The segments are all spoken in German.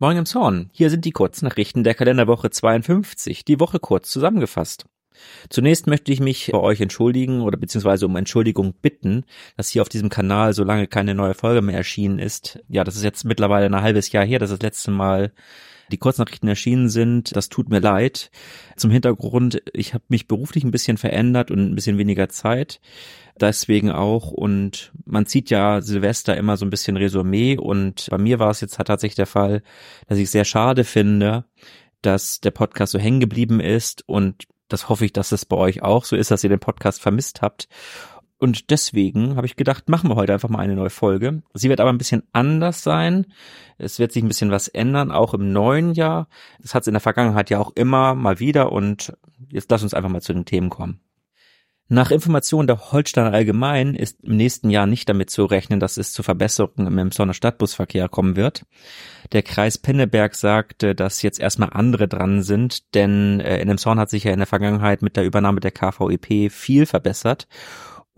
Morgen im Zorn. Hier sind die Kurznachrichten der Kalenderwoche 52, die Woche kurz zusammengefasst. Zunächst möchte ich mich bei euch entschuldigen oder beziehungsweise um Entschuldigung bitten, dass hier auf diesem Kanal so lange keine neue Folge mehr erschienen ist. Ja, das ist jetzt mittlerweile ein halbes Jahr her, dass das letzte Mal die Kurznachrichten erschienen sind. Das tut mir leid. Zum Hintergrund, ich habe mich beruflich ein bisschen verändert und ein bisschen weniger Zeit. Deswegen auch. Und man zieht ja Silvester immer so ein bisschen Resümee. Und bei mir war es jetzt tatsächlich der Fall, dass ich sehr schade finde, dass der Podcast so hängen geblieben ist. Und das hoffe ich, dass es bei euch auch so ist, dass ihr den Podcast vermisst habt. Und deswegen habe ich gedacht, machen wir heute einfach mal eine neue Folge. Sie wird aber ein bisschen anders sein. Es wird sich ein bisschen was ändern, auch im neuen Jahr. Das hat es in der Vergangenheit ja auch immer mal wieder. Und jetzt lass uns einfach mal zu den Themen kommen. Nach Informationen der Holsteiner Allgemein ist im nächsten Jahr nicht damit zu rechnen, dass es zu Verbesserungen im Emsonner Stadtbusverkehr kommen wird. Der Kreis Pinneberg sagte, dass jetzt erstmal andere dran sind, denn äh, in Emshorn hat sich ja in der Vergangenheit mit der Übernahme der KVEP viel verbessert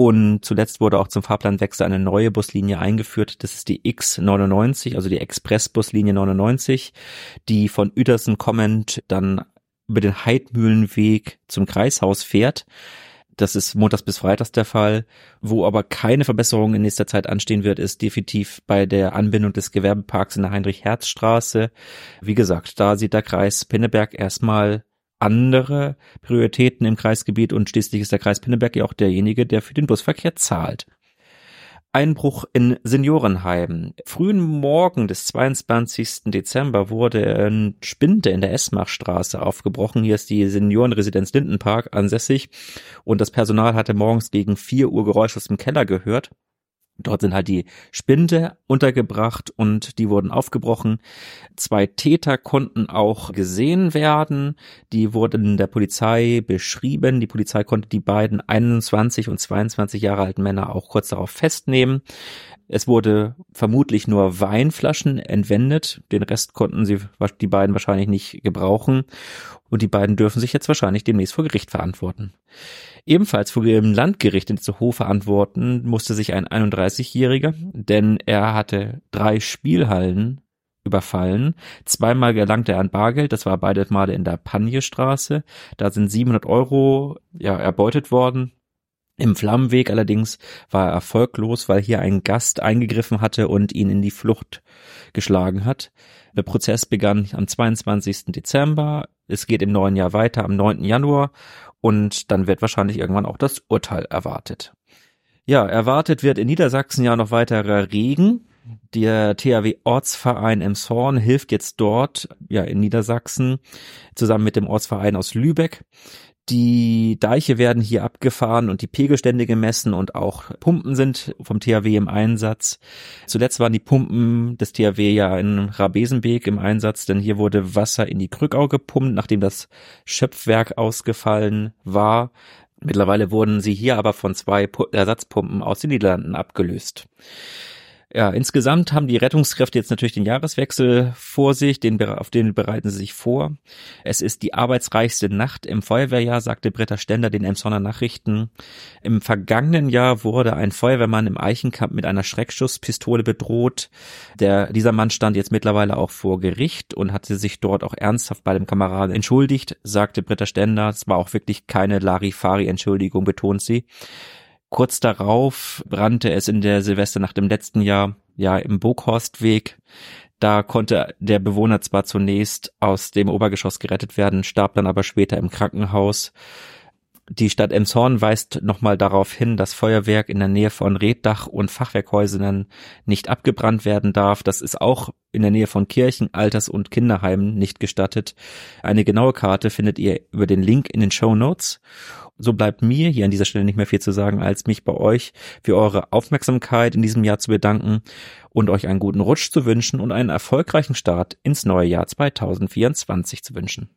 und zuletzt wurde auch zum Fahrplanwechsel eine neue Buslinie eingeführt. Das ist die X99, also die Expressbuslinie 99, die von Uedersen kommend dann über den Heidmühlenweg zum Kreishaus fährt. Das ist montags bis freitags der Fall. Wo aber keine Verbesserung in nächster Zeit anstehen wird, ist definitiv bei der Anbindung des Gewerbeparks in der Heinrich-Herz-Straße. Wie gesagt, da sieht der Kreis Pinneberg erstmal andere Prioritäten im Kreisgebiet und schließlich ist der Kreis Pinneberg ja auch derjenige, der für den Busverkehr zahlt. Einbruch in Seniorenheimen. Frühen Morgen des 22. Dezember wurde ein Spinde in der Esmachstraße aufgebrochen. Hier ist die Seniorenresidenz Lindenpark ansässig und das Personal hatte morgens gegen 4 Uhr Geräusche aus dem Keller gehört. Dort sind halt die Spinde untergebracht und die wurden aufgebrochen. Zwei Täter konnten auch gesehen werden. Die wurden der Polizei beschrieben. Die Polizei konnte die beiden 21 und 22 Jahre alten Männer auch kurz darauf festnehmen. Es wurde vermutlich nur Weinflaschen entwendet. Den Rest konnten sie, die beiden wahrscheinlich nicht gebrauchen. Und die beiden dürfen sich jetzt wahrscheinlich demnächst vor Gericht verantworten. Ebenfalls vor dem Landgericht in Zoho verantworten musste sich ein 31-Jähriger, denn er hatte drei Spielhallen überfallen. Zweimal gelangte er an Bargeld, das war beide Male in der Panjestraße. Da sind 700 Euro ja, erbeutet worden. Im Flammenweg allerdings war er erfolglos, weil hier ein Gast eingegriffen hatte und ihn in die Flucht geschlagen hat. Der Prozess begann am 22. Dezember. Es geht im neuen Jahr weiter am 9. Januar und dann wird wahrscheinlich irgendwann auch das Urteil erwartet. Ja, erwartet wird in Niedersachsen ja noch weiterer Regen. Der THW Ortsverein Emshorn hilft jetzt dort, ja, in Niedersachsen, zusammen mit dem Ortsverein aus Lübeck. Die Deiche werden hier abgefahren und die Pegelstände gemessen und auch Pumpen sind vom THW im Einsatz. Zuletzt waren die Pumpen des THW ja in Rabesenbeek im Einsatz, denn hier wurde Wasser in die Krückau gepumpt, nachdem das Schöpfwerk ausgefallen war. Mittlerweile wurden sie hier aber von zwei Ersatzpumpen aus den Niederlanden abgelöst. Ja, insgesamt haben die Rettungskräfte jetzt natürlich den Jahreswechsel vor sich, den, auf den bereiten sie sich vor. Es ist die arbeitsreichste Nacht im Feuerwehrjahr, sagte Britta Stender den Emsonner Nachrichten. Im vergangenen Jahr wurde ein Feuerwehrmann im Eichenkamp mit einer Schreckschusspistole bedroht. Der, dieser Mann stand jetzt mittlerweile auch vor Gericht und hatte sich dort auch ernsthaft bei dem Kameraden entschuldigt, sagte Britta Stender. Es war auch wirklich keine Larifari-Entschuldigung, betont sie. Kurz darauf brannte es in der Silvesternacht im letzten Jahr, ja, im Burghorstweg. Da konnte der Bewohner zwar zunächst aus dem Obergeschoss gerettet werden, starb dann aber später im Krankenhaus. Die Stadt Emshorn weist nochmal darauf hin, dass Feuerwerk in der Nähe von Reddach und Fachwerkhäusern nicht abgebrannt werden darf. Das ist auch in der Nähe von Kirchen, Alters- und Kinderheimen nicht gestattet. Eine genaue Karte findet ihr über den Link in den Show Notes. So bleibt mir hier an dieser Stelle nicht mehr viel zu sagen, als mich bei euch für eure Aufmerksamkeit in diesem Jahr zu bedanken und euch einen guten Rutsch zu wünschen und einen erfolgreichen Start ins neue Jahr 2024 zu wünschen.